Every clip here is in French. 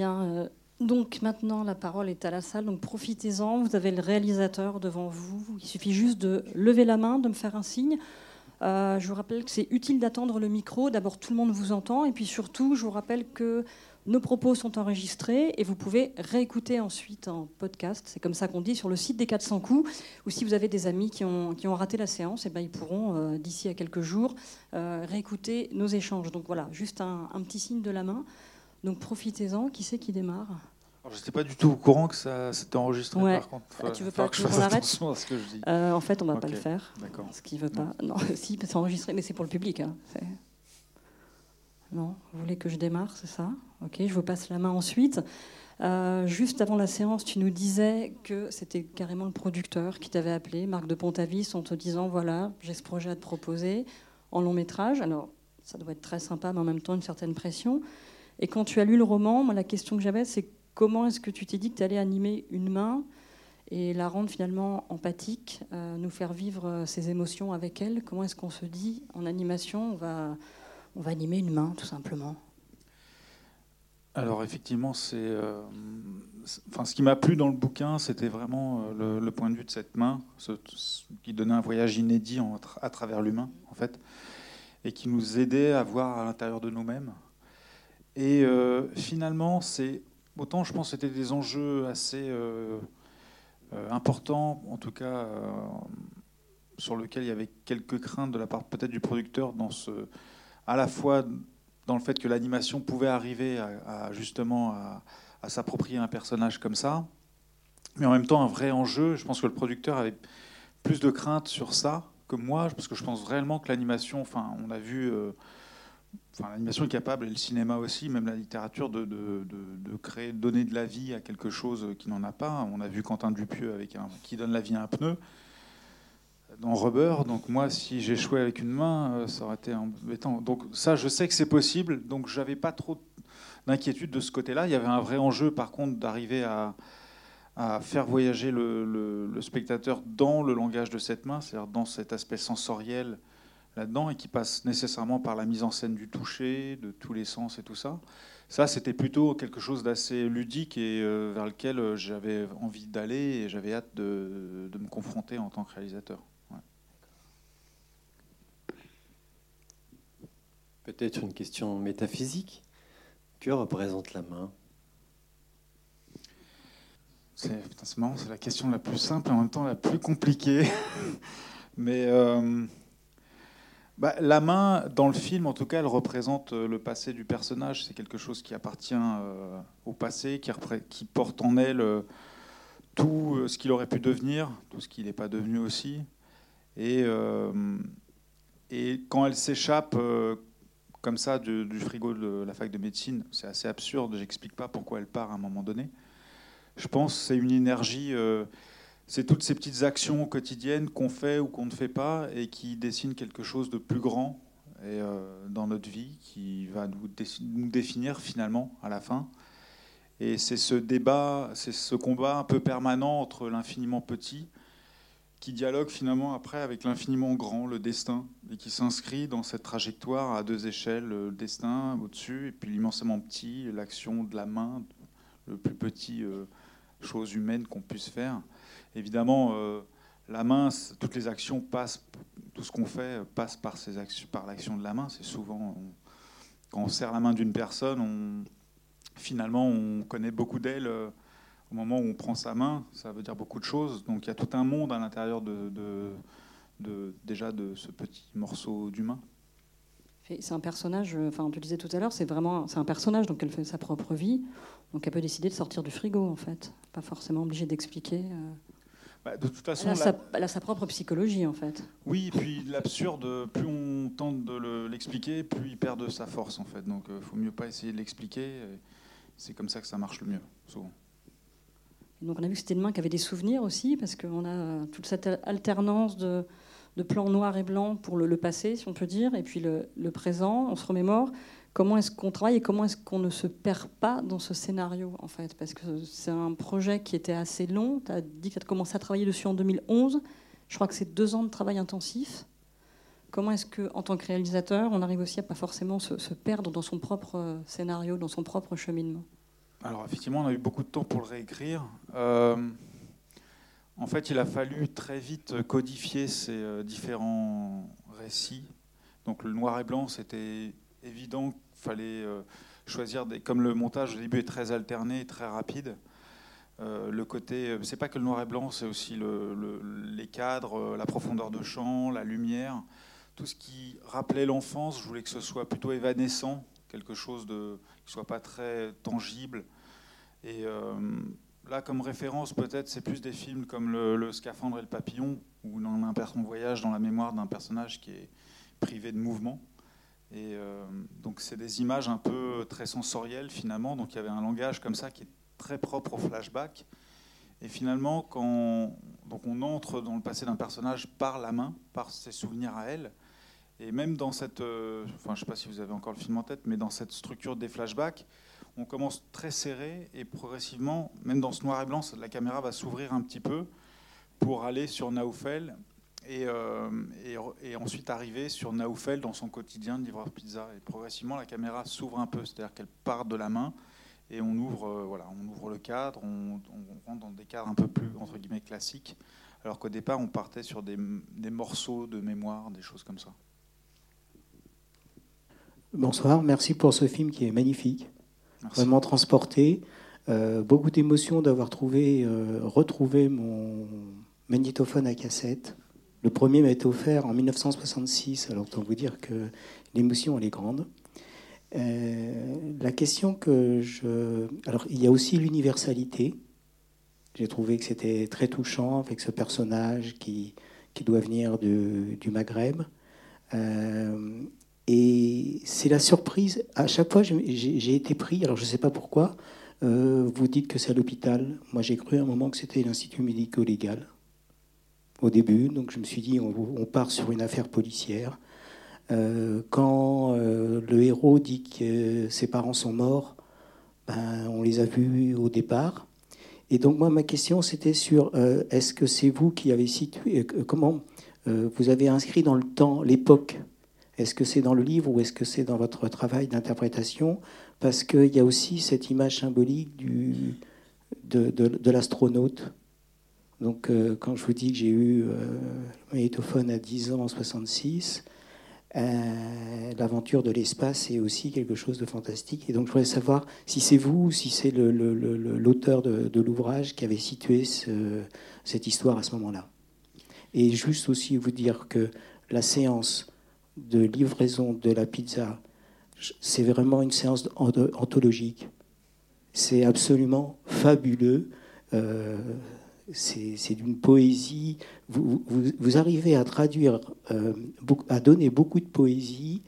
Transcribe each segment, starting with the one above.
Bien, euh, donc maintenant la parole est à la salle, donc profitez-en, vous avez le réalisateur devant vous, il suffit juste de lever la main, de me faire un signe. Euh, je vous rappelle que c'est utile d'attendre le micro, d'abord tout le monde vous entend, et puis surtout je vous rappelle que nos propos sont enregistrés et vous pouvez réécouter ensuite en podcast, c'est comme ça qu'on dit, sur le site des 400 coups, ou si vous avez des amis qui ont, raté la séance, et eh ben, ils pourront, euh, d'ici à quelques jours, réécouter nos échanges. Donc voilà, juste un petit signe de la main. Donc profitez-en, qui c'est qui démarre je n'étais pas du tout au courant que ça s'était enregistré. Ouais. Par contre, Ah, tu veux pas que je fasse arrête attention à ce que je dis. Euh, En fait, on va pas le faire. D'accord. Ce qui veut pas. Non, si, c'est enregistré, mais c'est pour le public. hein. Non, vous voulez que je démarre, c'est ça? Ok, je vous passe la main ensuite. Euh, juste avant la séance, tu nous disais que c'était carrément le producteur qui t'avait appelé, Marc de Pontavis, en te disant voilà, j'ai ce projet à te proposer en long métrage. Alors, ça doit être très sympa, mais en même temps une certaine pression. Et quand tu as lu le roman, moi, la question que j'avais, c'est comment est-ce que tu t'es dit que tu allais animer une main et la rendre finalement empathique, euh, nous faire vivre euh, ses émotions avec elle? Comment est-ce qu'on se dit en animation on va, on va animer une main, tout simplement? Alors effectivement, c'est, euh, enfin, ce qui m'a plu dans le bouquin, c'était vraiment euh, le, point de vue de cette main, qui donnait un voyage inédit à travers l'humain, en fait, et qui nous aidait à voir à l'intérieur de nous-mêmes. Et euh, finalement, c'est autant je pense que c'était des enjeux assez euh, euh, importants, en tout cas sur lesquels il y avait quelques craintes de la part peut-être du producteur à la fois dans le fait que l'animation pouvait arriver à, justement à, s'approprier un personnage comme ça, mais en même temps un vrai enjeu. Je pense que le producteur avait plus de craintes sur ça que moi, parce que je pense réellement que l'animation, enfin, on a vu, enfin, l'animation est capable, et le cinéma aussi, même la littérature, de, créer, donner de la vie à quelque chose qui n'en a pas. On a vu Quentin Dupieux avec qui donne la vie à un pneu dans Rubber. Donc moi, si j'échouais avec une main, euh, ça aurait été embêtant. Donc ça, je sais que c'est possible. Donc j'avais pas trop d'inquiétude de ce côté-là. Il y avait un vrai enjeu, par contre, d'arriver à, faire voyager le spectateur dans le langage de cette main, c'est-à-dire dans cet aspect sensoriel là-dedans, et qui passe nécessairement par la mise en scène du toucher, de tous les sens et tout ça. Ça, c'était plutôt quelque chose d'assez ludique et euh, vers lequel euh, j'avais envie d'aller et j'avais hâte de, de me confronter en tant que réalisateur. Ouais. Peut-être une question métaphysique. Que représente la main? C'est putain, c'est marrant, c'est la question la plus simple et en même temps la plus compliquée. Mais euh, bah, la main, dans le film, en tout cas, elle représente euh, le passé du personnage. C'est quelque chose qui appartient euh, au passé, qui, porte en elle euh, tout ce qu'il aurait pu devenir, tout ce qu'il n'est pas devenu aussi. Et, quand elle s'échappe comme ça du, du frigo de la fac de médecine, c'est assez absurde. J'explique pas pourquoi elle part à un moment donné. Je pense c'est une énergie, c'est toutes ces petites actions quotidiennes qu'on fait ou qu'on ne fait pas et qui dessinent quelque chose de plus grand euh, dans notre vie qui va nous définir finalement à la fin. Et c'est ce débat, c'est ce combat un peu permanent entre l'infiniment petit qui dialogue finalement après avec l'infiniment grand, le destin, et qui s'inscrit dans cette trajectoire à deux échelles, le destin au-dessus, et puis l'immensément petit, l'action de la main, le plus petit euh, chose humaine qu'on puisse faire. Évidemment, euh, la main, toutes les actions passent, tout ce qu'on fait passe par, l'action de la main. C'est souvent, quand on serre la main d'une personne, on, finalement, on connaît beaucoup d'elle. euh, au moment où on prend sa main, ça veut dire beaucoup de choses. Donc il y a tout un monde à l'intérieur de, déjà de ce petit morceau d'humain. C'est un personnage, euh, enfin te le disait tout à l'heure, c'est vraiment un personnage, donc elle fait sa propre vie, donc elle peut décider de sortir du frigo en fait, pas forcément obligée d'expliquer. Bah, de toute façon, Elle a, sa, elle a sa propre psychologie en fait. Oui, et puis l'absurde, plus on tente de le- l'expliquer, plus il perd de sa force en fait. Donc il faut mieux pas essayer de l'expliquer. C'est comme ça que ça marche le mieux, souvent. Donc on a vu que c'était une main qui avait des souvenirs aussi, parce qu'on a euh, toute cette alternance de, de plans noirs et blancs pour le, le passé, si on peut dire, et puis le, le présent, on se remémore. Comment est-ce qu'on travaille et comment est-ce qu'on ne se perd pas dans ce scénario, en fait Parce que c'est un projet qui était assez long. Tu as dit que tu as commencé à travailler dessus en 2011. Je crois que c'est deux ans de travail intensif. Comment est-ce que, en tant que réalisateur, on arrive aussi à pas forcément se, se perdre dans son propre euh, scénario, dans son propre cheminement? Alors effectivement, on a eu beaucoup de temps pour le réécrire. Euh, en fait, il a fallu très vite codifier ces euh, différents récits. Donc le noir et blanc, c'était évident qu'il fallait euh, choisir des... Comme le montage au début est très alterné et très rapide, le côté... C'est pas que le noir et blanc, c'est aussi les cadres, la profondeur de champ, la lumière. Tout ce qui rappelait l'enfance, je voulais que ce soit plutôt évanescent, quelque chose de, qui soit pas très tangible. Et euh, là, comme référence, peut-être, c'est plus des films comme le, Scaphandre et le Papillon, où on, un, voyage dans la mémoire d'un personnage qui est privé de mouvement. Et euh, donc, c'est des images un peu très sensorielles, finalement. Donc, il y avait un langage comme ça qui est très propre au flashback. Et finalement, quand donc on entre dans le passé d'un personnage par la main, par ses souvenirs à elle, et même dans cette, euh, enfin je ne sais pas si vous avez encore le film en tête, mais dans cette structure des flashbacks, on commence très serré et progressivement, même dans ce noir et blanc, la caméra va s'ouvrir un petit peu pour aller sur Naoufel et, euh, et, ensuite arriver sur Naoufel dans son quotidien de livreur pizza. Et progressivement, la caméra s'ouvre un peu, c'est-à-dire qu'elle part de la main et on ouvre, euh, voilà, on ouvre le cadre, on, rentre dans des cadres un peu plus entre guillemets classiques, alors qu'au départ, on partait sur des, des morceaux de mémoire, des choses comme ça. Bonsoir, merci pour ce film qui est magnifique, vraiment transporté. Euh, beaucoup d'émotions d'avoir trouvé, euh, retrouvé mon magnétophone à cassette. Le premier m'a été offert en 1966, alors autant vous dire que l'émotion elle est grande. Euh, la question que je, alors il y a aussi l'universalité. J'ai trouvé que c'était très touchant avec ce personnage qui, qui doit venir du, Maghreb. Et c'est la surprise. À chaque fois, j'ai été pris, alors je ne sais pas pourquoi, euh, vous dites que c'est à l'hôpital. Moi, j'ai cru à un moment que c'était l'Institut médico-légal, au début. Donc, je me suis dit, on, part sur une affaire policière. Euh, quand euh, le héros dit que ses parents sont morts, ben, on les a vus au départ. Et donc, moi, ma question, c'était sur est-ce que c'est vous qui avez situé, comment vous avez inscrit dans le temps l'époque? Est-ce que c'est dans le livre ou est-ce que c'est dans votre travail d'interprétation? Parce qu'il y a aussi cette image symbolique du, de, l'astronaute. Donc, euh, quand je vous dis que j'ai eu euh, le magnétophone à 10 ans en 66, euh, l'aventure de l'espace est aussi quelque chose de fantastique. Et donc, je voudrais savoir si c'est vous ou si c'est l'auteur de, l'ouvrage qui avait situé cette histoire à ce moment-là. Et juste aussi vous dire que la séance de livraison de la pizza, c'est vraiment une séance anthologique. C'est absolument fabuleux. Euh, c'est d'une poésie. Vous, arrivez à traduire, euh, à donner beaucoup de poésie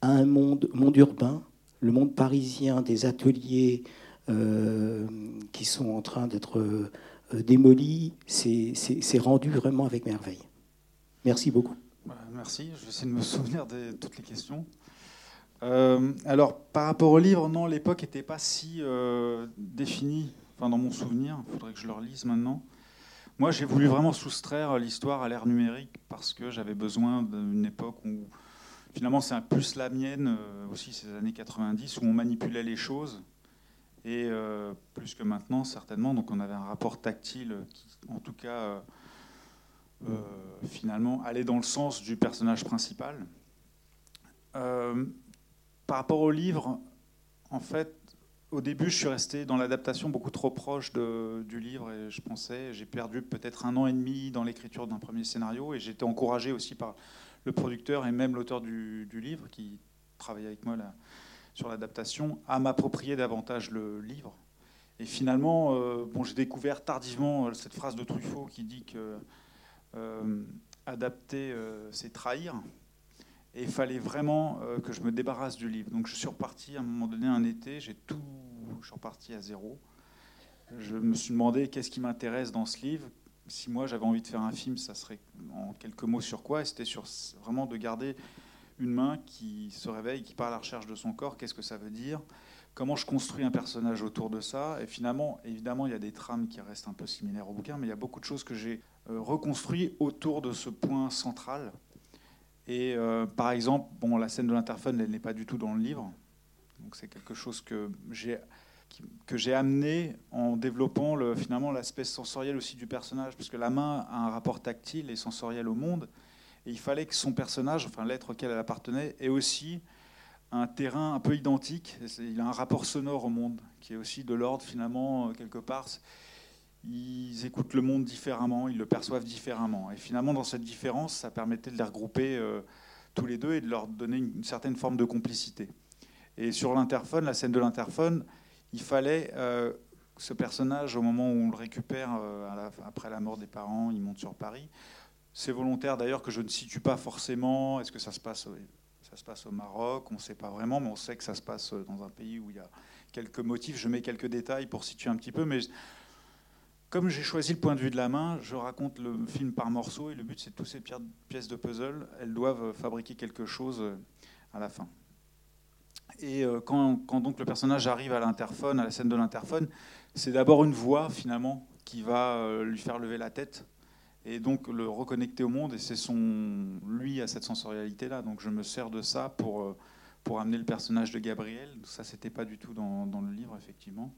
à un monde, monde urbain, le monde parisien des ateliers euh, qui sont en train d'être démolis. C'est rendu vraiment avec merveille. Merci beaucoup merci. Je vais essayer de me souvenir de toutes les questions. Euh, alors, par rapport au livre, non, l'époque n'était pas si euh, définie, enfin, dans mon souvenir. Il faudrait que je le relise maintenant. Moi, j'ai voulu vraiment soustraire l'histoire à l'ère numérique parce que j'avais besoin d'une époque où, finalement, c'est plus la mienne, euh, aussi ces années 90, où on manipulait les choses. Et plus que maintenant, certainement. Donc, on avait un rapport tactile qui, en tout cas, euh, finalement aller dans le sens du personnage principal. Euh, par rapport au livre, en fait, au début, je suis resté dans l'adaptation beaucoup trop proche du livre et je pensais, j'ai perdu peut-être un an et demi dans l'écriture d'un premier scénario et été encouragé aussi par le producteur et même l'auteur du, livre qui travaillait avec moi sur l'adaptation à m'approprier davantage le livre. Et finalement, euh, bon, j'ai découvert tardivement cette phrase de Truffaut qui dit que euh, adapter, euh, c'est trahir. Et il fallait vraiment euh, que je me débarrasse du livre. Donc je suis reparti à un moment donné, un été, j'ai tout, je suis reparti à zéro. Je me suis demandé qu'est-ce qui m'intéresse dans ce livre? Si moi j'avais envie de faire un film, ça serait en quelques mots sur quoi? Et c'était sur vraiment de garder une main qui se réveille, qui part à la recherche de son corps. Qu'est-ce que ça veut dire? Comment je construis un personnage autour de ça? Et finalement, évidemment, il y a des trames qui restent un peu similaires au bouquin, mais il y a beaucoup de choses que j'ai euh, reconstruit autour de ce point central. Et euh, par exemple, bon, la scène de l'interphone, elle n'est pas du tout dans le livre. Donc c'est quelque chose que j'ai que j'ai amené en développant le, finalement l'aspect sensoriel aussi du personnage, parce que la main a un rapport tactile et sensoriel au monde, et il fallait que son personnage, enfin l'être auquel elle appartenait, ait aussi un terrain un peu identique. Il a un rapport sonore au monde qui est aussi de l'ordre finalement euh, quelque part. Ils écoutent le monde différemment, ils le perçoivent différemment. Et finalement, dans cette différence, ça permettait de les regrouper euh, tous les deux et de leur donner une, certaine forme de complicité. Et sur l'interphone, la scène de l'interphone, il fallait euh, ce personnage, au moment où on le récupère après la mort des parents, il monte sur Paris. C'est volontaire d'ailleurs que je ne situe pas forcément. Est-ce que ça se passe ça se passe au Maroc, on ne sait pas vraiment, mais on sait que ça se passe dans un pays où il y a quelques motifs. Je mets quelques détails pour situer un petit peu, mais comme j'ai choisi le point de vue de la main, je raconte le film par morceaux et le but c'est que toutes ces pièces de puzzle, elles doivent fabriquer quelque chose à la fin. Et euh, quand, donc le personnage arrive à l'interphone, à la scène de l'interphone, c'est d'abord une voix finalement qui va euh, lui faire lever la tête et donc le reconnecter au monde. Et c'est son lui à cette sensorialité là. Donc je me sers de ça pour euh, pour amener le personnage de Gabriel. Ça c'était pas du tout dans, le livre effectivement.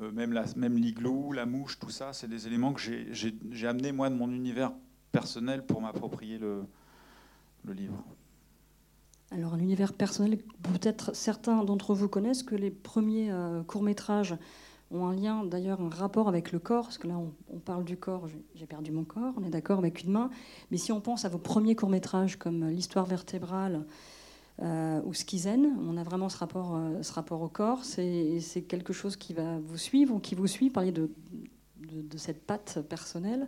Euh, même la, l'igloo, la mouche, tout ça, c'est des éléments que j'ai, j'ai, j'ai amené moi de mon univers personnel pour m'approprier le, livre. Alors, un univers personnel, peut-être certains d'entre vous connaissent que les premiers euh, courts-métrages ont un lien, d'ailleurs, un rapport avec le corps, parce que là, on, parle du corps, j'ai perdu mon corps, on est d'accord avec une main, mais si on pense à vos premiers courts-métrages comme L'histoire vertébrale euh, ou Skizen, on a vraiment ce rapport, euh, ce rapport au corps, c'est quelque chose qui va vous suivre ou qui vous suit, parler de, de, cette patte personnelle.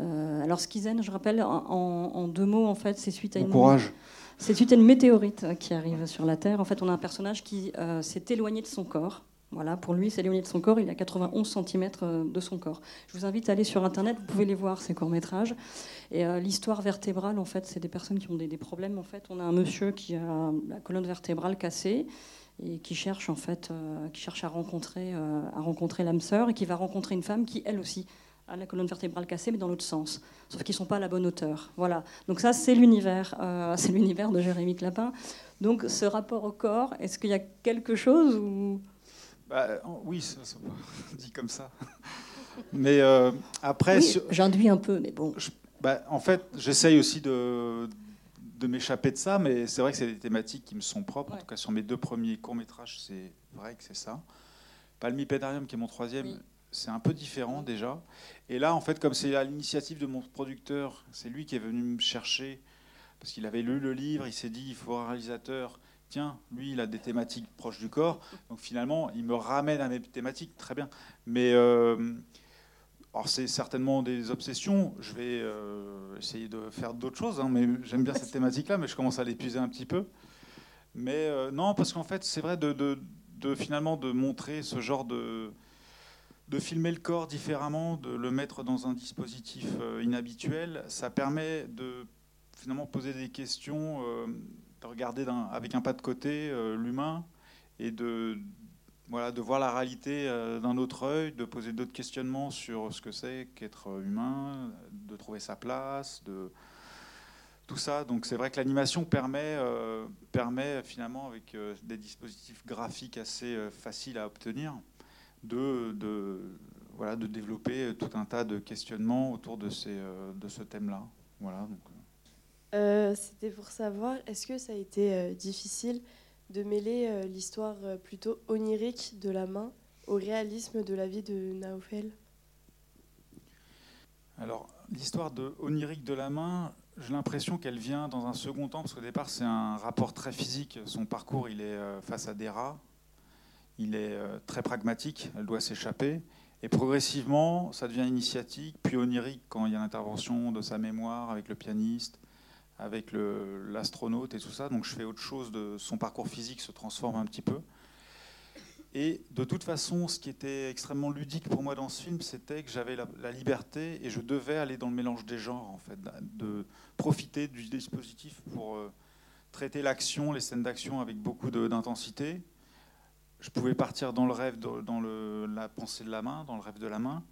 Euh, alors Skizen, je rappelle, en, deux mots, en fait, c'est suite à une... Courage. C'est suite à une météorite qui arrive sur la Terre. En fait, on a un personnage qui s'est éloigné de son corps voilà, pour lui, c'est éloigné de son corps. Il a 91 cm euh, de son corps. Je vous invite à aller sur Internet. Vous pouvez les voir, ces courts-métrages. Et euh, l'histoire vertébrale, en fait, c'est des personnes qui ont des, problèmes. En fait, on a un monsieur qui a la colonne vertébrale cassée et qui cherche, en fait, euh, qui cherche à rencontrer, à rencontrer l'âme sœur et qui va rencontrer une femme qui, elle aussi, a la colonne vertébrale cassée, mais dans l'autre sens. Sauf qu'ils ne sont pas à la bonne hauteur. Voilà. Donc ça, c'est l'univers. c'est l'univers de Jérémy Clapin. Donc ce rapport au corps, est-ce qu'il y a quelque chose où bah, oui, ça, dit comme ça. Mais euh, après. Oui, J'induis un peu, mais bon. bah, en fait, j'essaye aussi de, de m'échapper de ça, mais c'est vrai que c'est des thématiques qui me sont propres. En tout cas, sur mes deux premiers courts-métrages, c'est vrai que c'est ça. Palmipédarium, qui est mon troisième, c'est un peu différent déjà. Et là, en fait, comme c'est à l'initiative de mon producteur, c'est lui qui est venu me chercher, parce qu'il avait lu le livre, il s'est dit il faut un réalisateur tiens, lui, il a des thématiques proches du corps. Donc finalement, il me ramène à mes thématiques, très bien. Mais euh, c'est certainement des obsessions. Je vais euh, essayer de faire d'autres choses, hein, mais j'aime bien cette thématique-là, mais je commence à l'épuiser un petit peu. Mais euh, non, parce qu'en fait, c'est vrai de, finalement de montrer ce genre de de filmer le corps différemment, de le mettre dans un dispositif inhabituel, ça permet de finalement poser des questions de regarder avec un pas de côté euh, l'humain et de, voilà, de voir la réalité euh, d'un autre œil, de poser d'autres questionnements sur ce que c'est qu'être humain, de trouver sa place, de tout ça. Donc c'est vrai que l'animation permet, euh, permet finalement, avec des dispositifs graphiques assez faciles à obtenir, de, de, voilà, de développer tout un tas de questionnements autour de, ces, de ce thème-là. Voilà, donc, euh, c'était pour savoir, est-ce que ça a été euh, difficile de mêler euh, l'histoire plutôt onirique de la main au réalisme de la vie de Naufel Alors, l'histoire de onirique de la main, j'ai l'impression qu'elle vient dans un second temps, parce qu'au départ, c'est un rapport très physique. Son parcours, il est face à des rats. Il est très pragmatique, elle doit s'échapper. Et progressivement, ça devient initiatique, puis onirique quand il y a l'intervention de sa mémoire avec le pianiste, avec l'astronaute et tout ça. Donc je fais autre chose, son parcours physique se transforme un petit peu. Et de toute façon, ce qui était extrêmement ludique pour moi dans ce film, c'était que j'avais la, liberté et je devais aller dans le mélange des genres, en fait, de profiter du dispositif pour euh, traiter l'action, les scènes d'action avec beaucoup d'intensité. Je pouvais partir dans le rêve, dans la pensée de la main, dans le rêve de la main.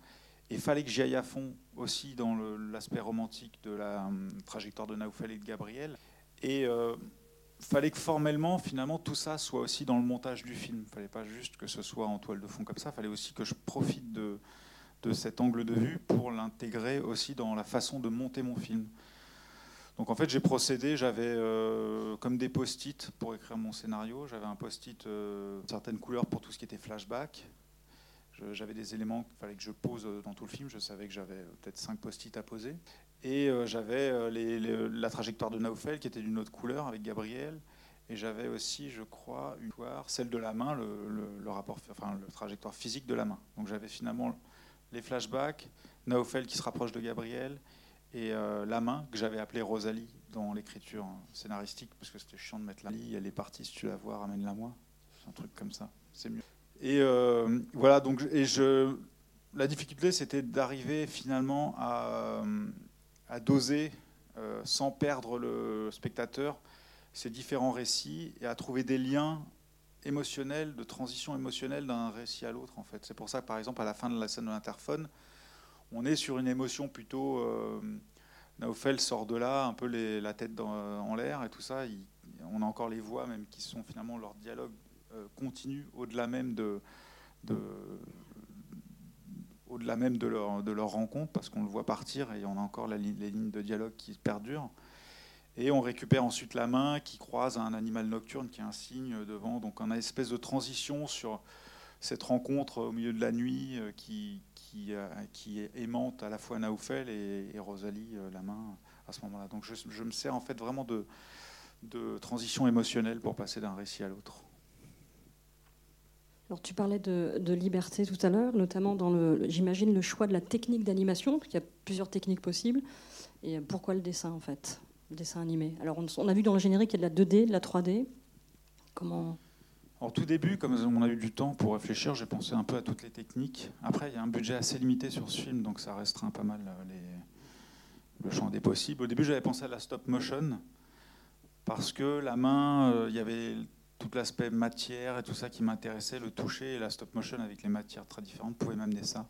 Il fallait que j'y aille à fond aussi dans l'aspect romantique de la hum, trajectoire de Naoufal et de Gabriel. Et euh, fallait que formellement, finalement, tout ça soit aussi dans le montage du film. Il fallait pas juste que ce soit en toile de fond comme ça. Fallait aussi que je profite de, de cet angle de vue pour l'intégrer aussi dans la façon de monter mon film. Donc en fait, j'ai procédé, j'avais euh, comme des post-it pour écrire mon scénario. J'avais un post-it euh, certaines couleurs pour tout ce qui était flashback. J'avais des éléments qu'il fallait que je pose euh, dans tout le film. Je savais que j'avais euh, peut-être cinq post-it à poser. Et euh, j'avais la trajectoire de Naufel qui était d'une autre couleur avec Gabriel. Et j'avais aussi, je crois, une celle de la main, le, le- rapport, enfin le trajectoire physique de la main. Donc j'avais finalement les flashbacks, Naufel qui se rapproche de Gabriel et la main que j'avais appelée Rosalie dans l'écriture scénaristique parce que c'était chiant de mettre la lie, elle est partie, si tu la vois, ramène-la moi. Un truc comme ça, c'est mieux. Et euh, voilà, donc la difficulté c'était d'arriver finalement à, doser euh, sans perdre le spectateur ces différents récits et à trouver des liens émotionnels, de transition émotionnelle d'un récit à l'autre en fait. C'est pour ça que par exemple à la fin de la scène de l'interphone, on est sur une émotion plutôt. Euh, Naufel sort de là, un peu les- la tête en l'air et tout ça. On a encore les voix même qui sont finalement leur dialogue continue au-delà même de, de- au-delà même de leur, de leur rencontre parce qu'on le voit partir et on a encore les lignes de dialogue qui perdurent. Et on récupère ensuite la main qui croise un animal nocturne qui est un signe devant. Donc on a une espèce de transition sur cette rencontre au milieu de la nuit euh, qui, qui, euh, qui aimante à la fois Naoufel et, Rosalie, euh, la main, à ce moment-là. Donc je, je me sers en fait vraiment de, de transition émotionnelle pour passer d'un récit à l'autre. Alors tu parlais de, liberté tout à l'heure, notamment dans le, j'imagine le choix de la technique d'animation, parce qu'il y a plusieurs techniques possibles. Et pourquoi le dessin en fait, le dessin animé Alors on, on a vu dans le générique qu'il y a de la 2D, de la 3D. Comment? En tout début, comme on a eu du temps pour réfléchir, j'ai pensé un peu à toutes les techniques. Après, il y a un budget assez limité sur ce film, donc ça restreint pas mal euh, les- le champ des possibles. Au début, j'avais pensé à la stop motion, parce que la main, euh, il y avait tout l'aspect matière et tout ça qui m'intéressait, le toucher et la stop motion avec les matières très différentes pouvait m'amener ça.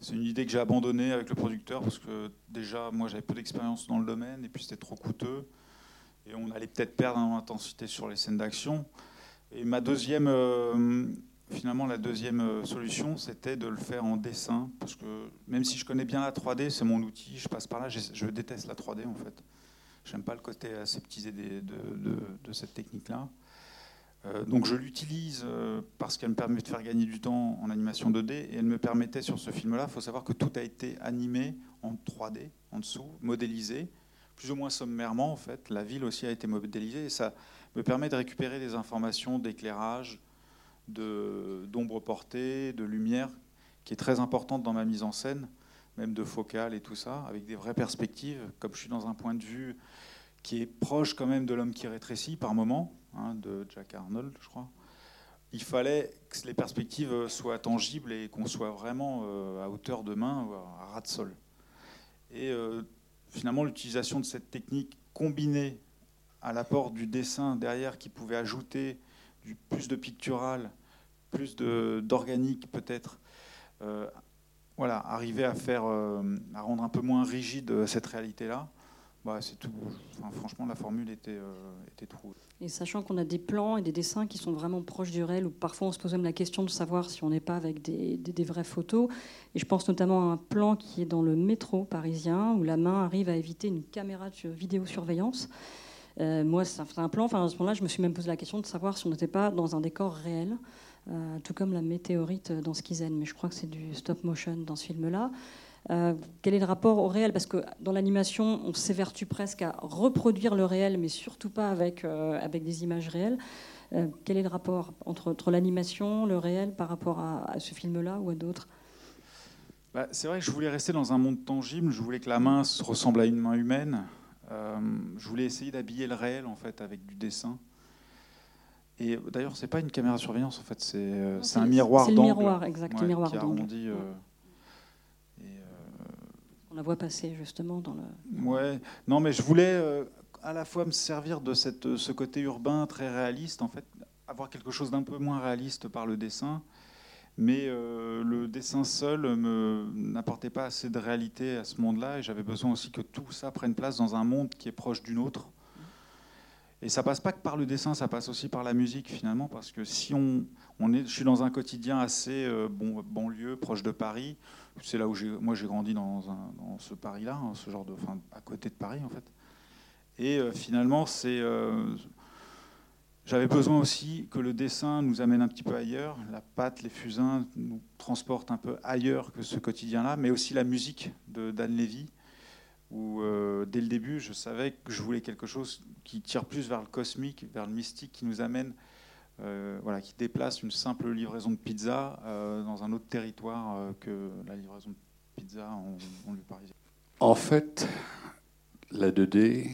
C'est une idée que j'ai abandonnée avec le producteur parce que déjà, moi, j'avais peu d'expérience dans le domaine et puis c'était trop coûteux et on allait peut-être perdre en intensité sur les scènes d'action. Et ma deuxième, euh, finalement, la deuxième euh, solution, c'était de le faire en dessin parce que même si je connais bien la 3D, c'est mon outil, je passe par là, je, déteste la 3D en fait. J'aime pas le côté aseptisé de cette technique-là. Euh, donc je l'utilise euh, parce qu'elle me permet de faire gagner du temps en animation 2D et elle me permettait sur ce film-là, il faut savoir que tout a été animé en 3D en dessous, modélisé, plus ou moins sommairement en fait. La ville aussi a été modélisée et ça me permet de récupérer des informations d'éclairage, d'ombre portée, de lumière, qui est très importante dans ma mise en scène, même de focale et tout ça, avec des vraies perspectives, comme je suis dans un point de vue qui est proche quand même de l'homme qui rétrécit par moment, hein, de Jack Arnold, je crois. Il fallait que les perspectives soient tangibles et qu'on soit vraiment euh, à hauteur de main, à ras de sol. Et euh, finalement, l'utilisation de cette technique combinée à l'apport du dessin derrière qui pouvait ajouter plus de pictural, plus d'organique peut-être, euh, voilà, arriver à faire, à rendre un peu moins rigide cette réalité-là, bah, c'est tout. Franchement, la formule était, euh, trouvée. Et sachant qu'on a des plans et des dessins qui sont vraiment proches du réel, où parfois on se pose même la question de savoir si on n'est pas avec des, vraies photos. Et je pense notamment à un plan qui est dans le métro parisien, où la main arrive à éviter une caméra de vidéosurveillance. Euh, moi, c'est un, c'est un plan, enfin, à ce moment-là, je me suis même posé la question de savoir si on n'était pas dans un décor réel, euh, tout comme la météorite dans Skizen. Mais je crois que c'est du stop motion dans ce film-là. Euh, quel est le rapport au réel? Parce que dans l'animation, on s'évertue presque à reproduire le réel, mais surtout pas avec, euh, avec des images réelles. Euh, quel est le rapport entre, entre l'animation, le réel, par rapport à, à ce film-là ou à d'autres? Bah, c'est vrai que je voulais rester dans un monde tangible. Je voulais que la main se ressemble à une main humaine. Je voulais essayer d'habiller le réel en fait avec du dessin. Et d'ailleurs, c'est pas une caméra de surveillance en fait, c'est un miroir C'est le d'angle. miroir, exact, le ouais, miroir qui d'angle. arrondit, euh, On la voit passer justement dans le. Ouais, non, mais je voulais euh, à la fois me servir de cette, ce côté urbain très réaliste, en fait, avoir quelque chose d'un peu moins réaliste par le dessin, mais euh, le dessin seul me n'apportait pas assez de réalité à ce monde-là, et j'avais besoin aussi que tout ça prenne place dans un monde qui est proche d'une autre. Et ça passe pas que par le dessin, ça passe aussi par la musique finalement, parce que si on, je suis dans un quotidien assez euh, bon, banlieue, proche de Paris. C'est là où j'ai, moi j'ai grandi dans, ce Paris-là, hein, ce genre de, à côté de Paris en fait. Et euh, finalement, c'est, euh, j'avais besoin aussi que le dessin nous amène un petit peu ailleurs, la pâte, les fusains nous transportent un peu ailleurs que ce quotidien-là, mais aussi la musique de Dan Levy, où euh, dès le début, je savais que je voulais quelque chose qui tire plus vers le cosmique, vers le mystique, qui nous amène, euh, voilà, qui déplace une simple livraison de pizza euh, dans un autre territoire que la livraison de pizza en banlieue parisienne. En fait, la 2D,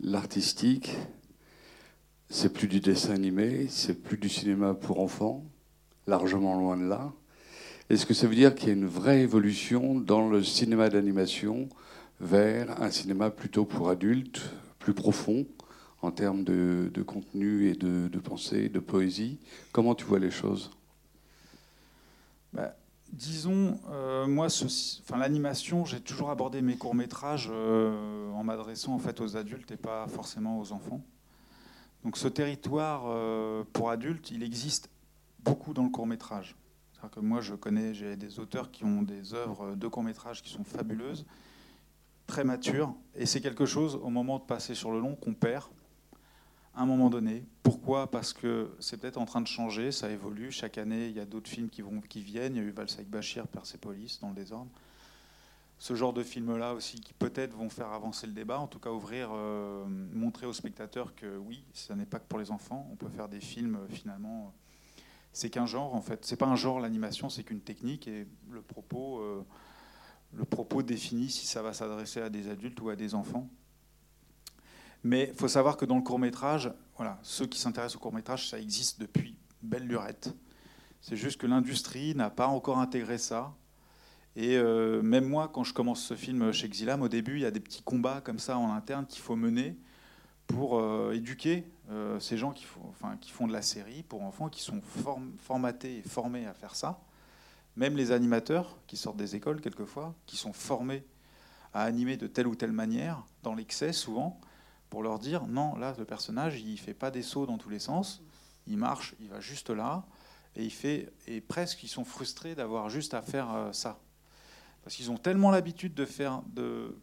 l'artistique, c'est plus du dessin animé, c'est plus du cinéma pour enfants, largement loin de là. Est-ce que ça veut dire qu'il y a une vraie évolution dans le cinéma d'animation vers un cinéma plutôt pour adultes, plus profond en termes de, contenu et de, pensée, de poésie Comment tu vois les choses? Bah, disons, euh, moi, enfin, l'animation, j'ai toujours abordé mes courts métrages en m'adressant en fait aux adultes et pas forcément aux enfants. Donc, ce territoire euh, pour adultes, il existe beaucoup dans le court métrage. C'est-à-dire que moi, je connais, j'ai des auteurs qui ont des œuvres de court métrage qui sont fabuleuses, très matures, et c'est quelque chose au moment de passer sur le long qu'on perd à un moment donné. Pourquoi? Parce que c'est peut-être en train de changer, ça évolue. Chaque année, il y a d'autres films qui, vont, qui viennent. Il y a eu Valsaïk Bachir, Persepolis, dans le désordre. Ce genre de films-là aussi, qui peut-être vont faire avancer le débat, en tout cas ouvrir, euh, montrer aux spectateurs que oui, ce n'est pas que pour les enfants. On peut faire des films euh, finalement. euh, C'est qu'un genre en fait. C'est pas un genre l'animation, c'est qu'une technique et le propos, le propos définit si ça va s'adresser à des adultes ou à des enfants. Mais il faut savoir que dans le court métrage, voilà, ceux qui s'intéressent au court métrage, ça existe depuis belle lurette. C'est juste que l'industrie n'a pas encore intégré ça. Et euh, même moi, quand je commence ce film chez Xilam, au début, il y a des petits combats comme ça en interne qu'il faut mener pour euh, éduquer euh, ces gens qui font, enfin, qui font de la série pour enfants, qui sont form- formatés et formés à faire ça. Même les animateurs qui sortent des écoles quelquefois, qui sont formés à animer de telle ou telle manière, dans l'excès souvent, pour leur dire non, là, le personnage, il fait pas des sauts dans tous les sens, il marche, il va juste là, et il fait, et presque ils sont frustrés d'avoir juste à faire euh, ça, parce qu'ils ont tellement l'habitude de faire de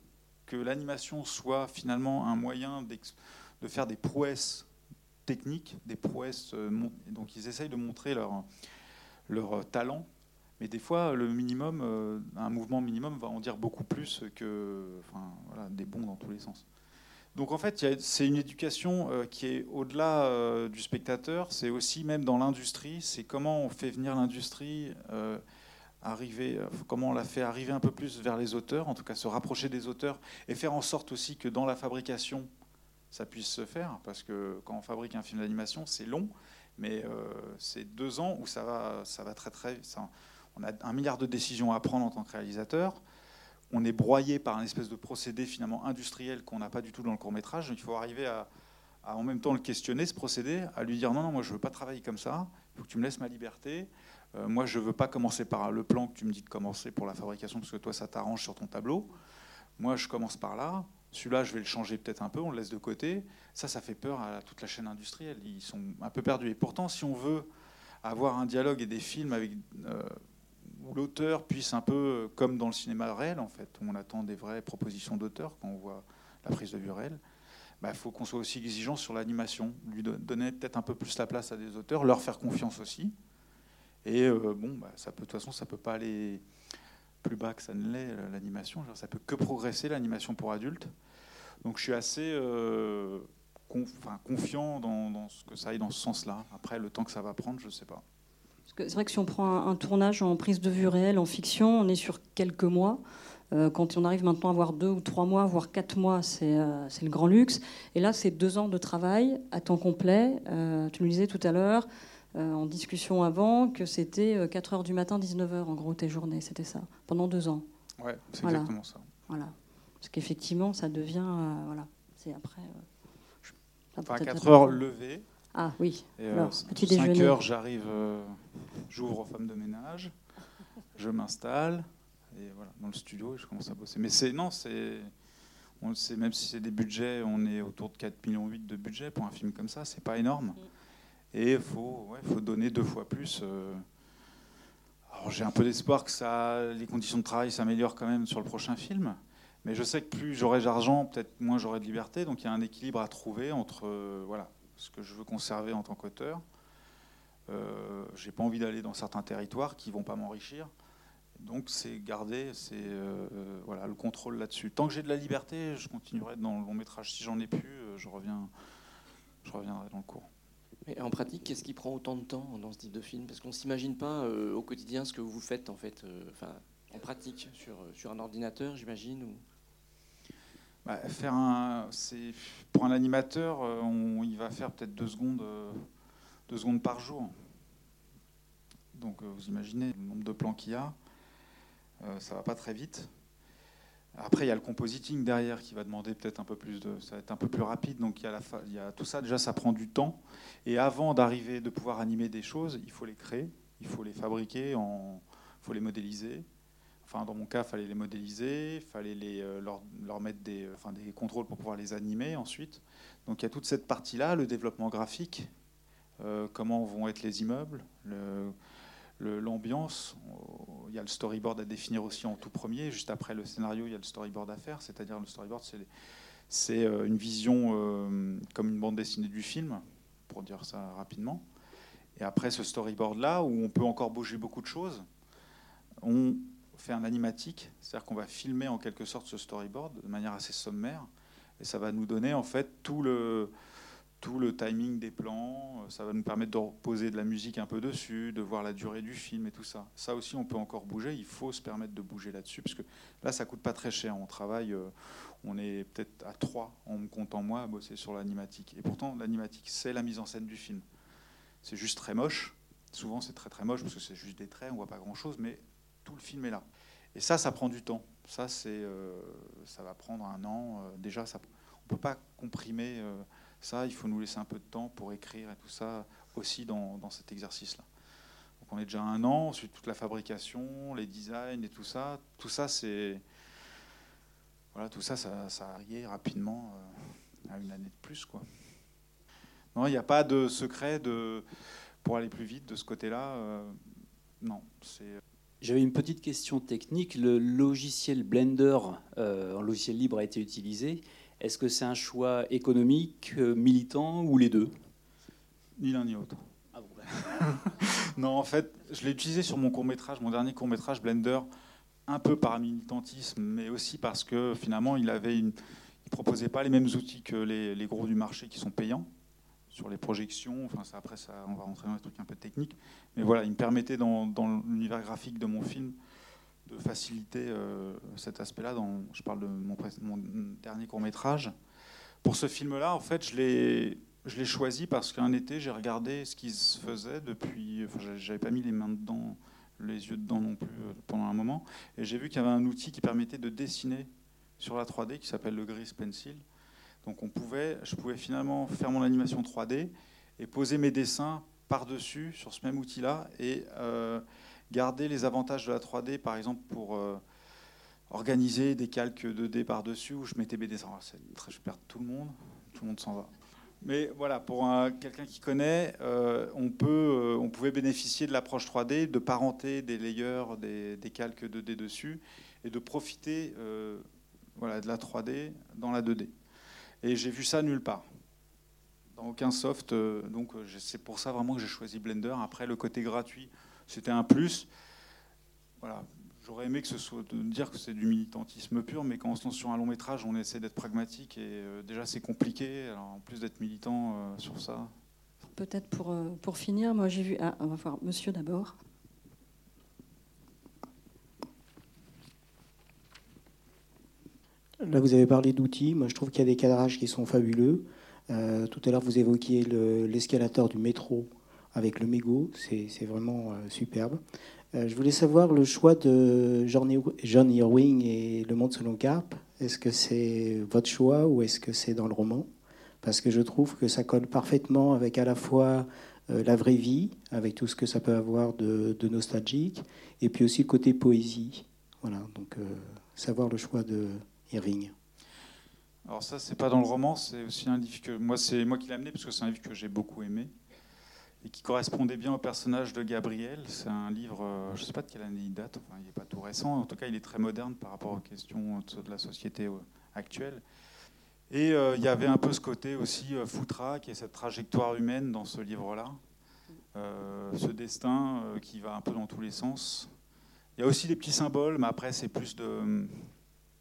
que l'animation soit finalement un moyen de faire des prouesses techniques, des prouesses, euh, donc ils essayent de montrer leur leur talent. Mais des fois, euh, un mouvement minimum va en dire beaucoup plus que des bons dans tous les sens. Donc en fait, c'est une éducation euh, qui est au-delà euh, du spectateur, c'est aussi même dans l'industrie, c'est comment on fait venir l'industrie arriver, comment on la fait arriver un peu plus vers les auteurs, en tout cas se rapprocher des auteurs, et faire en sorte aussi que dans la fabrication, ça puisse se faire, parce que quand on fabrique un film d'animation, c'est long, mais c'est deux ans où ça va, ça va très très... ça- on a un milliard de décisions à prendre en tant que réalisateur, on est broyé par un espèce de procédé finalement industriel qu'on n'a pas du tout dans le court métrage. Il faut arriver à, en même temps le questionner, ce procédé, à lui dire non, non, moi je veux pas travailler comme ça, il faut que tu me laisses ma liberté. Euh, moi je veux pas commencer par le plan que tu me dis de commencer pour la fabrication parce que toi ça t'arrange sur ton tableau. Moi je commence par là, celui-là je vais le changer peut-être un peu, on le laisse de côté. Ça, ça fait peur à toute la chaîne industrielle. Ils sont un peu perdus. Et pourtant, si on veut avoir un dialogue et des films avec euh, l'auteur puisse un peu, euh, comme dans le cinéma réel, en fait, où on attend des vraies propositions d'auteur quand on voit la prise de vue réelle, il faut qu'on soit aussi exigeant sur l'animation, lui do- donner peut-être un peu plus la place à des auteurs, leur faire confiance aussi. Et euh, bon, bah, ça peut, de toute façon, ça peut pas aller plus bas que ça ne l'est, euh, l'animation. Ça peut que progresser, l'animation pour adultes. Donc je suis assez confiant dans, dans ce que ça aille dans ce sens-là. Après, le temps que ça va prendre, je ne sais pas. C'est vrai que si on prend un, un tournage en prise de vue réelle, en fiction, on est sur quelques mois. Euh, quand on arrive maintenant à avoir deux ou trois mois, voire quatre mois, c'est euh, c'est le grand luxe. Et là, c'est deux ans de travail à temps complet. Euh, tu nous disais tout à l'heure, en discussion avant, que c'était euh, 4 heures du matin, 19 heures, en gros, tes journées. C'était ça, pendant deux ans. Ouais, c'est Voilà. exactement ça. Voilà. Parce qu'effectivement, ça devient. voilà. C'est après. je- ça Enfin, être 4 être- heures levées. Ah oui. Et Alors, euh, petit 5 déjeuner. heures, j'arrive, euh, j'ouvre aux femmes de ménage, je m'installe, et voilà, dans le studio, et je commence à bosser. Mais c'est non, c'est, On le sait, même si c'est des budgets, on est autour de 4 millions 8 de budget pour un film comme ça, c'est pas énorme. Et il faut, ouais, faut donner deux fois plus. euh. Alors j'ai un peu d'espoir que ça, les conditions de travail s'améliorent quand même sur le prochain film. Mais je sais que plus j'aurai d'argent, peut-être moins j'aurai de liberté. Donc il y a un équilibre à trouver entre euh, voilà, ce que je veux conserver en tant qu'auteur. Euh, j'ai pas envie d'aller dans certains territoires qui vont pas m'enrichir. Donc c'est garder c'est, euh, euh, voilà, le contrôle là-dessus. Tant que j'ai de la liberté, je continuerai dans le long métrage. Si j'en ai plus, euh, je, reviens, je reviendrai dans le cours. En pratique, qu'est-ce qui prend autant de temps dans ce type de film? Parce qu'on ne s'imagine pas au quotidien ce que vous faites en fait, en pratique, sur, sur un ordinateur, j'imagine. Bah, faire un, c'est pour un animateur, euh, il va faire peut-être deux secondes, euh, deux secondes par jour. Donc euh, vous imaginez le nombre de plans qu'il y a, euh, ça va pas très vite. Après, il y a le compositing derrière qui va demander peut-être un peu plus de, ça va être un peu plus rapide. Donc il y a, la il y a tout ça. Déjà, ça prend du temps. Et avant d'arriver, de pouvoir animer des choses, il faut les créer, il faut les fabriquer, il faut les modéliser. Dans mon cas, il fallait les modéliser, il fallait euh, leur, mettre des, euh, des contrôles pour pouvoir les animer ensuite. Donc il y a toute cette partie-là, le développement graphique, euh, comment vont être les immeubles, le- le- l'ambiance. Il y a le storyboard à définir aussi en tout premier. Juste après le scénario, il y a le storyboard à faire. C'est-à-dire le storyboard, c'est une vision comme une bande dessinée du film, pour dire ça rapidement. Et après ce storyboard-là, où on peut encore bouger beaucoup de choses, on fait un animatique, c'est-à-dire qu'on va filmer en quelque sorte ce storyboard de manière assez sommaire, et ça va nous donner en fait tout le, tout le timing des plans, ça va nous permettre de reposer de la musique un peu dessus, de voir la durée du film et tout ça. Ça aussi, on peut encore bouger, il faut se permettre de bouger là-dessus, parce que là, ça coûte pas très cher, on travaille, euh, on est peut-être à trois, en me comptant moi, à bosser sur l'animatique. Et pourtant, l'animatique, c'est la mise en scène du film. C'est juste très moche, souvent c'est très très moche, parce que c'est juste des traits, on voit pas grand-chose, mais tout le film est là. Et ça, ça prend du temps. Ça, c'est, euh, ça va prendre un an. Euh, déjà, ça, on peut pas comprimer euh, ça. Il faut nous laisser un peu de temps pour écrire et tout ça aussi dans, cet exercice-là. Donc, on est déjà un an. Ensuite, toute la fabrication, les designs et tout ça. Tout ça, c'est voilà, tout ça, ça, ça arrive rapidement à une année de plus, quoi. Non, il n'y a pas de secret de pour aller plus vite de ce côté-là. non, c'est J'avais une petite question technique. Le logiciel Blender euh, en logiciel libre a été utilisé. Est-ce que c'est un choix économique, euh, militant ou les deux? Ni l'un ni l'autre. Ah bon, bah. Non, en fait, je l'ai utilisé sur mon court métrage, mon dernier court métrage Blender, un peu par militantisme, mais aussi parce que finalement, il avait une, il proposait pas les mêmes outils que les, les gros du marché qui sont payants sur les projections. Enfin, ça, après, ça, on va rentrer dans des trucs un peu techniques, mais voilà, il me permettait dans, l'univers graphique de mon film de faciliter euh, cet aspect-là. Dans, je parle de mon, dernier court métrage. Pour ce film-là, en fait, je l'ai je l'ai choisi parce qu'un été, j'ai regardé ce qui se faisait depuis. Enfin, j'a- j'avais pas mis les mains dedans, les yeux dedans non plus euh, pendant un moment. Et j'ai vu qu'il y avait un outil qui permettait de dessiner sur la 3D qui s'appelle le Grease Pencil. Donc on pouvait, je pouvais finalement faire mon animation 3D et poser mes dessins par-dessus sur ce même outil-là et euh, garder les avantages de la 3D, par exemple pour euh, organiser des calques 2D par-dessus où je mettais mes dessins. Très, je perds tout le monde, tout le monde s'en va. Mais voilà, pour un- quelqu'un qui connaît, euh, on, on pouvait bénéficier de l'approche 3D, de parenter des layers, des, des calques 2D dessus, et de profiter de la 3D dans la 2D. Et j'ai vu ça nulle part, dans aucun soft. euh, donc euh, c'est pour ça vraiment que j'ai choisi Blender. Après, le côté gratuit, c'était un plus. Voilà, J'aurais aimé que ce soit de dire que c'est du militantisme pur, mais quand on se lance sur un long métrage, on essaie d'être pragmatique et euh, déjà c'est compliqué. En plus d'être militant sur ça, Peut-être pour, pour finir, moi j'ai vu. Ah, on va voir monsieur d'abord. Là, vous avez parlé d'outils. Moi, je trouve qu'il y a des cadrages qui sont fabuleux. Euh, tout à l'heure, vous évoquiez le- l'escalator du métro avec le mégot. C'est vraiment euh, superbe. Euh, je voulais savoir le choix de John Ir- John Irving et Le Monde selon Carpe. Est-ce que c'est votre choix ou est-ce que c'est dans le roman? Parce que je trouve que ça colle parfaitement avec à la fois la vraie vie, avec tout ce que ça peut avoir de, nostalgique, et puis aussi le côté poésie. Voilà, donc savoir le choix de Irving. Alors ça, c'est pas dans le roman, c'est aussi un livre que moi, c'est moi qui l'ai amené parce que c'est un livre que j'ai beaucoup aimé et qui correspondait bien au personnage de Gabriel. C'est un livre, euh, je ne sais pas de quelle année il date, enfin, il n'est pas tout récent, en tout cas il est très moderne par rapport aux questions de la société euh, actuelle. Et euh, il y avait un peu ce côté aussi euh, foutraque et cette trajectoire humaine dans ce livre-là, ce destin qui va un peu dans tous les sens. Il y a aussi des petits symboles, mais après c'est plus de,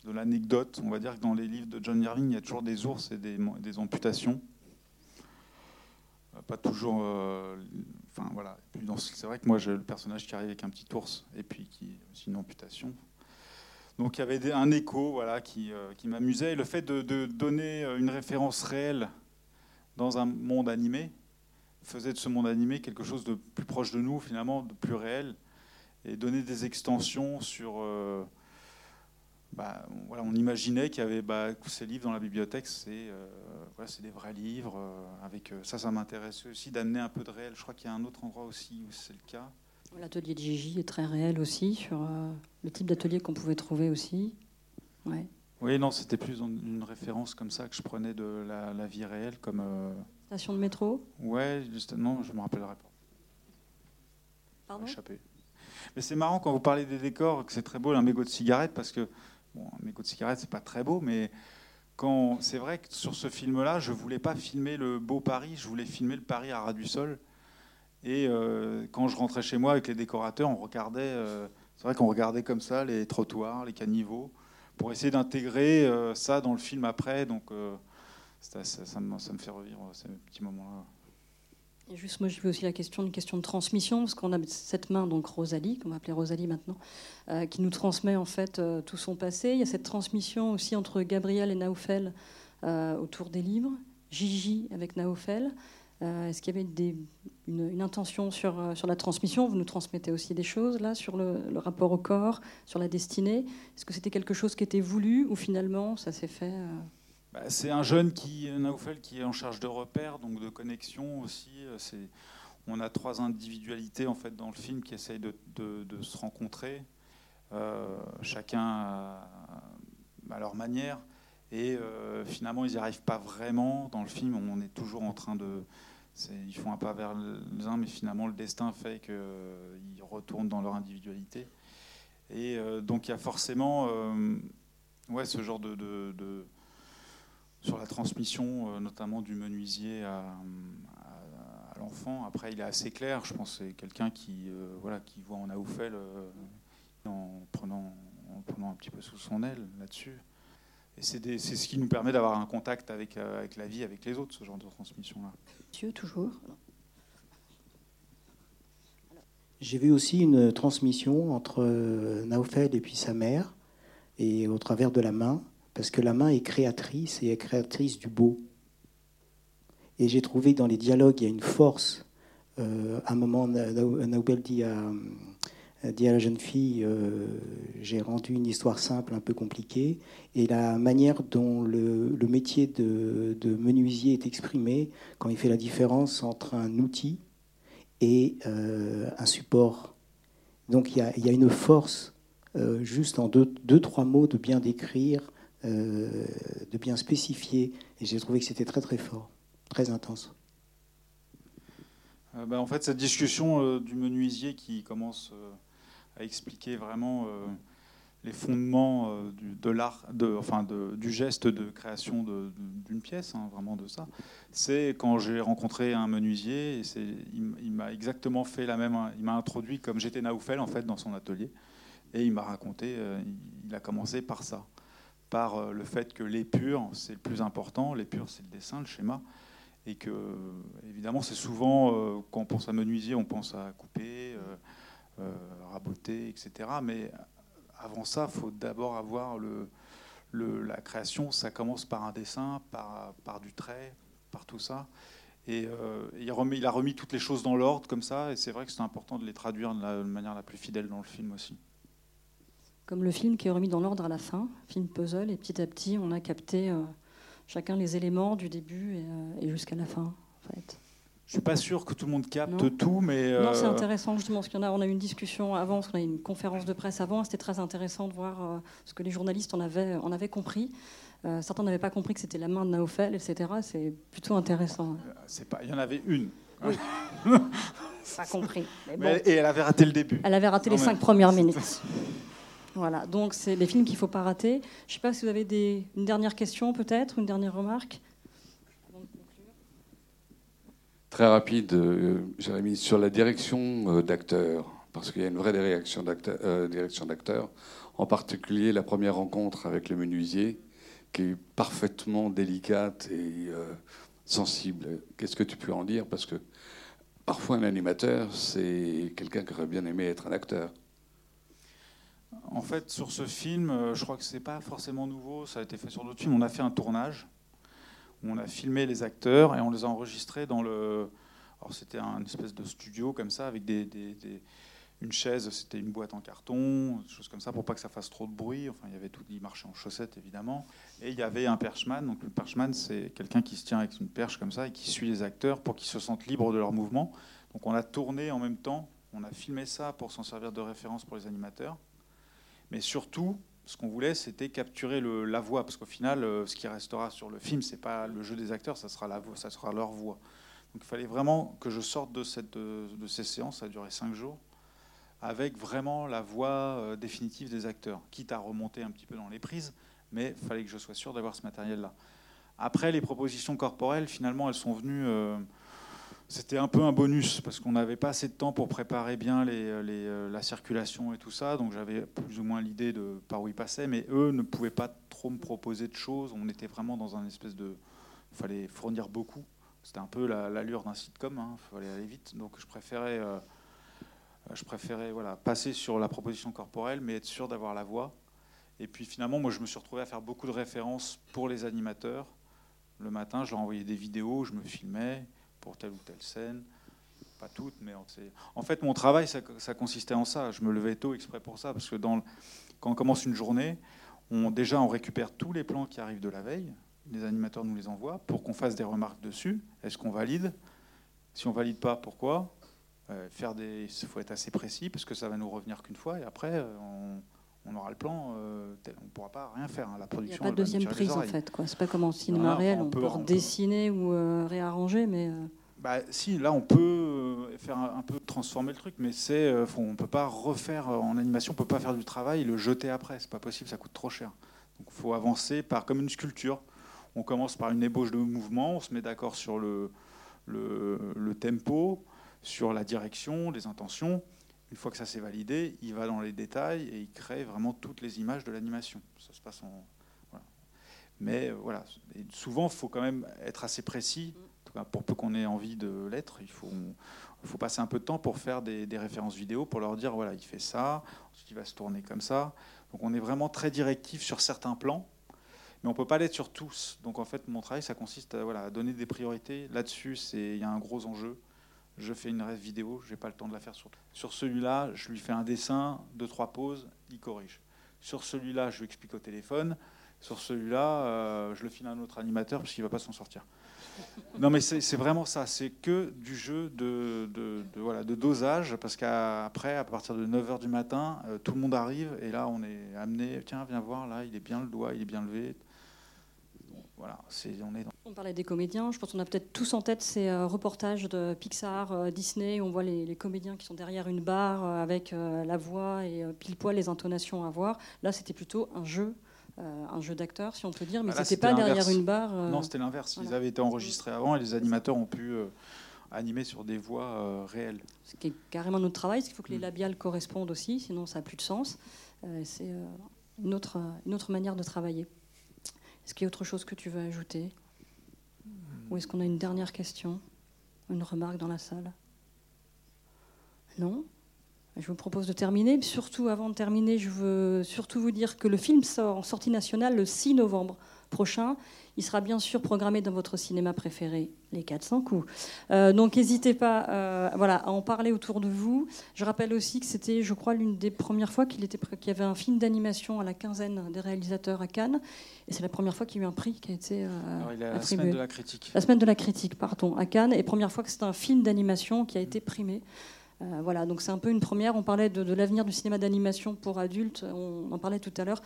de l'anecdote. On va dire que dans les livres de John Irving, il y a toujours des ours et des, amputations. Euh, Pas toujours. euh, Enfin voilà. C'est vrai que moi j'ai le personnage qui arrive avec un petit ours et puis qui aussi une amputation. Donc il y avait un écho voilà, qui, euh, qui m'amusait. Le fait de, donner une référence réelle dans un monde animé faisait de ce monde animé quelque chose de plus proche de nous, finalement, de plus réel, et donner des extensions sur... bah, on- voilà, on imaginait qu'il y avait bah, ces livres dans la bibliothèque, c'est euh, voilà, des vrais livres. euh, avec euh, ça, ça m'intéressait aussi d'amener un peu de réel. Je crois qu'il y a un autre endroit aussi où c'est le cas. L'atelier de Gigi est très réel aussi, sur euh, le type d'atelier qu'on pouvait trouver aussi. Ouais. Oui, non, c'était plus une référence comme ça que je prenais de la, la vie réelle, comme Station de métro? Ouais, juste, non, je me rappellerai pas. Pardon? Échappé. Mais c'est marrant quand vous parlez des décors, que c'est très beau un mégot de cigarette, parce que bon, un mégot de cigarette, c'est pas très beau, mais quand c'est vrai que sur ce film-là, je voulais pas filmer le beau Paris, je voulais filmer le Paris à ras du sol. Et euh, quand je rentrais chez moi avec les décorateurs, on regardait, euh, c'est vrai qu'on regardait comme ça les trottoirs, les caniveaux, pour essayer d'intégrer euh, ça dans le film après. Donc ça, me, ça me fait revivre ces petits moments-là. Juste, moi, je veux aussi la question, une question de transmission, parce qu'on a cette main, donc Rosalie, qu'on va appeler Rosalie maintenant, euh, qui nous transmet en fait euh, tout son passé. Il y a cette transmission aussi entre Gabriel et Naoufel euh, autour des livres, Gigi avec Naoufel. Est-ce qu'il y avait une, intention sur, la transmission? Vous nous transmettez aussi des choses là sur le, le rapport au corps, sur la destinée. Est-ce que c'était quelque chose qui était voulu ou finalement ça s'est fait Bah, c'est un jeune qui, Naoufel, qui est en charge de repères, donc de connexion aussi. Euh, on a trois individualités en fait dans le film qui essayent de, se rencontrer, euh, chacun à, leur manière. Et euh, finalement, ils n'y arrivent pas vraiment. Dans le film, on est toujours en train de. ils font un pas vers les uns, mais finalement, le destin fait qu'ils retournent dans leur individualité. Et donc, il y a forcément ouais, ce genre de sur la transmission, euh, notamment du menuisier à, à- à l'enfant. Après, il est assez clair. Je pense que c'est quelqu'un qui, euh, voilà, qui voit en Aoufel euh, en, prenant, en prenant un petit peu sous son aile là-dessus. Et c'est des- c'est ce qui nous permet d'avoir un contact avec, euh, avec la vie, avec les autres, ce genre de transmission-là. Monsieur, toujours J'ai vu aussi une transmission entre Naufel et puis sa mère, et au travers de la main, parce que la main est créatrice et est créatrice du beau. Et j'ai trouvé dans les dialogues, il y a une force. Euh, à un moment, Na- Na- Naoubel dit à, dit à la jeune fille euh, J'ai rendu une histoire simple, un peu compliquée. Et la manière dont le, métier de, menuisier est exprimé, quand il fait la différence entre un outil et euh, un support. Donc il y a, une force, euh, juste en deux, trois mots, de bien décrire, euh, de bien spécifier. Et j'ai trouvé que c'était très très fort, très intense. Euh, bah, en fait, cette discussion euh, du menuisier qui commence à expliquer vraiment les fondements du, de l'art, enfin du geste de création d'une pièce, hein, vraiment de ça. C'est quand j'ai rencontré un menuisier, et il, m'a exactement fait la même, il m'a introduit comme j'étais Naoufel en fait dans son atelier, et il m'a raconté, il a commencé par ça, par euh, le fait que l'épure c'est le plus important, l'épure c'est le dessin, le schéma, et que évidemment c'est souvent euh, quand on pense à menuisier, on pense à couper, euh, euh, raboter, etc. Mais avant ça, il faut d'abord avoir le, la création. Ça commence par un dessin, par, par du trait, par tout ça. Et euh, il a remis toutes les choses dans l'ordre comme ça. Et c'est vrai que c'est important de les traduire de la manière la plus fidèle dans le film aussi. Comme le film qui est remis dans l'ordre à la fin, film puzzle, et petit à petit, on a capté euh, chacun les éléments du début et, euh, et jusqu'à la fin, en fait. Je suis pas sûr que tout le monde capte Non. tout, mais Non, c'est euh, intéressant justement, parce qu'on a, on a eu une discussion avant, parce qu'on a eu une conférence de presse avant, c'était très intéressant de voir euh, ce que les journalistes en avaient, en avaient compris. Euh, certains n'avaient pas compris que c'était la main de Naofel, etc. C'est plutôt intéressant. c'est pas. Il y en avait une. Pas compris. Mais bon, Mais elle- et elle avait raté le début. elle avait raté Non, les mais- cinq premières minutes. Voilà, donc c'est des films qu'il ne faut pas rater. Je ne sais pas si vous avez une dernière question peut-être, une dernière remarque. Très rapide, euh, Jérémy, sur la direction euh, d'acteurs, parce qu'il y a une vraie euh, direction d'acteurs, en particulier la première rencontre avec le menuisier, qui est parfaitement délicate et euh, sensible. Qu'est-ce que tu peux en dire? Parce que parfois un animateur, c'est quelqu'un qui aurait bien aimé être un acteur. En fait, sur ce film, euh, je crois que c'est pas forcément nouveau. Ça a été fait sur d'autres films. On a fait un tournage où on a filmé les acteurs et on les a enregistrés dans le. Alors c'était un espèce de studio comme ça avec des, une chaise. C'était une boîte en carton, des choses comme ça pour pas que ça fasse trop de bruit. Enfin, il y avait tout. Il marchait en chaussettes évidemment. Et il y avait un perchman. Donc le perchman, c'est quelqu'un qui se tient avec une perche comme ça et qui suit les acteurs pour qu'ils se sentent libres de leurs mouvements. Donc on a tourné en même temps. On a filmé ça pour s'en servir de référence pour les animateurs. Mais surtout, ce qu'on voulait, c'était capturer la voix, parce qu'au final, euh, ce qui restera sur le film, c'est pas le jeu des acteurs, ça sera leur voix. Donc il fallait vraiment que je sorte de, cette, de, ces séances, ça a duré cinq jours, avec vraiment la voix euh, définitive des acteurs, quitte à remonter un petit peu dans les prises, mais il fallait que je sois sûr d'avoir ce matériel-là. Après, les propositions corporelles, finalement, elles sont venues. euh, c'était un peu un bonus parce qu'on n'avait pas assez de temps pour préparer bien les, euh, la circulation et tout ça. Donc j'avais plus ou moins l'idée de par où ils passaient, mais eux ne pouvaient pas trop me proposer de choses. On était vraiment dans un espèce de. Il fallait fournir beaucoup. C'était un peu la- l'allure d'un sitcom. Il fallait aller vite. Donc je préférais, euh, je préférais voilà, passer sur la proposition corporelle, mais être sûr d'avoir la voix. Et puis finalement, moi je me suis retrouvé à faire beaucoup de références pour les animateurs. Le matin, je leur envoyais des vidéos, je me filmais pour telle ou telle scène. Pas toutes, mais en fait, mon travail, ça, ça consistait en ça. Je me levais tôt exprès pour ça, parce que dans le- quand on commence une journée, on, déjà, on récupère tous les plans qui arrivent de la veille. Les animateurs nous les envoient pour qu'on fasse des remarques dessus. Est-ce qu'on valide? Si on valide pas, pourquoi? Euh, Faire des, il faut être assez précis, parce que ça va nous revenir qu'une fois, et après, euh, on, on aura le plan. euh, on ne pourra pas rien faire. hein. La Il n'y a production. pas de deuxième prise en fait. quoi. C'est pas comme en cinéma réel, on on, peut- peut redessiner ou euh, réarranger, mais euh, Bah, si, là, on peut euh, faire un, peu transformer le truc, mais c'est, euh, on peut pas refaire euh, en animation, on peut pas faire du travail et le jeter après. C'est pas possible, ça coûte trop cher. Donc, faut avancer par comme une sculpture. On commence par une ébauche de mouvement, on se met d'accord sur le, tempo, sur la direction, les intentions. Une fois que ça s'est validé, il va dans les détails et il crée vraiment toutes les images de l'animation. Ça se passe en. Mais voilà, souvent, il faut quand même être assez précis. Pour peu qu'on ait envie de l'être, il faut, passer un peu de temps pour faire des, références vidéo, pour leur dire voilà, il fait ça, ensuite il va se tourner comme ça. Donc on est vraiment très directif sur certains plans, mais on peut pas l'être sur tous. Donc en fait, mon travail, ça consiste à, voilà, à donner des priorités. Là-dessus, il y a un gros enjeu. Je fais une rêve vidéo, j'ai pas le temps de la faire sur, sur celui-là. Je lui fais un dessin, deux trois pauses, il corrige. Sur celui-là, je lui explique au téléphone. Sur celui-là, euh, je le file à un autre animateur parce qu'il va pas s'en sortir. Non, mais c'est vraiment ça. C'est que du jeu de, voilà, de dosage, parce qu'après, à partir de 9h du matin, euh, tout le monde arrive, et là, on est amené, tiens, viens voir, là, il est bien le doigt, il est bien levé. Voilà, c'est, on est dans... On parlait des comédiens. Je pense qu'on a peut-être tous en tête ces euh, reportages de Pixar, euh, Disney, où on voit les, comédiens qui sont derrière une barre avec la voix et pile poil les intonations à voir. Là, c'était plutôt un jeu, un jeu d'acteur, si on peut dire, mais Bah là, c'était pas derrière une barre. euh, Non, c'était l'inverse. Ils avaient été enregistrés avant, et les animateurs ont pu euh, animer sur des voix euh, réelles. ce qui est carrément notre travail, c'est qu'il faut que les labiales correspondent aussi, sinon ça n'a plus de sens. Euh, c'est euh, une, autre, une autre manière de travailler. Est-ce qu'il y a autre chose que tu veux ajouter? Ou est-ce qu'on a une dernière question? Une remarque dans la salle? Non? Je vous propose de terminer. Surtout, avant de terminer, je veux surtout vous dire que le film sort en sortie nationale le 6 novembre. prochain. Il sera bien sûr programmé dans votre cinéma préféré, Les 400 coups. Euh, donc n'hésitez pas euh, voilà, à en parler autour de vous. Je rappelle aussi que c'était, je crois, l'une des premières fois qu'il, y avait un film d'animation à la quinzaine des réalisateurs à Cannes. Et c'est la première fois qu'il y a eu un prix qui a été euh, Alors, il est à la attribué. semaine de la critique. La semaine de la critique, pardon, à Cannes. Et première fois que c'est un film d'animation qui a été primé. Euh, voilà, donc c'est un peu une première. On parlait de, l'avenir du cinéma d'animation pour adultes. On en parlait tout à l'heure.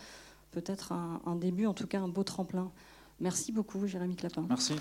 Peut-être un, début, en tout cas un beau tremplin. Merci beaucoup, Jérémy Clapin. Merci.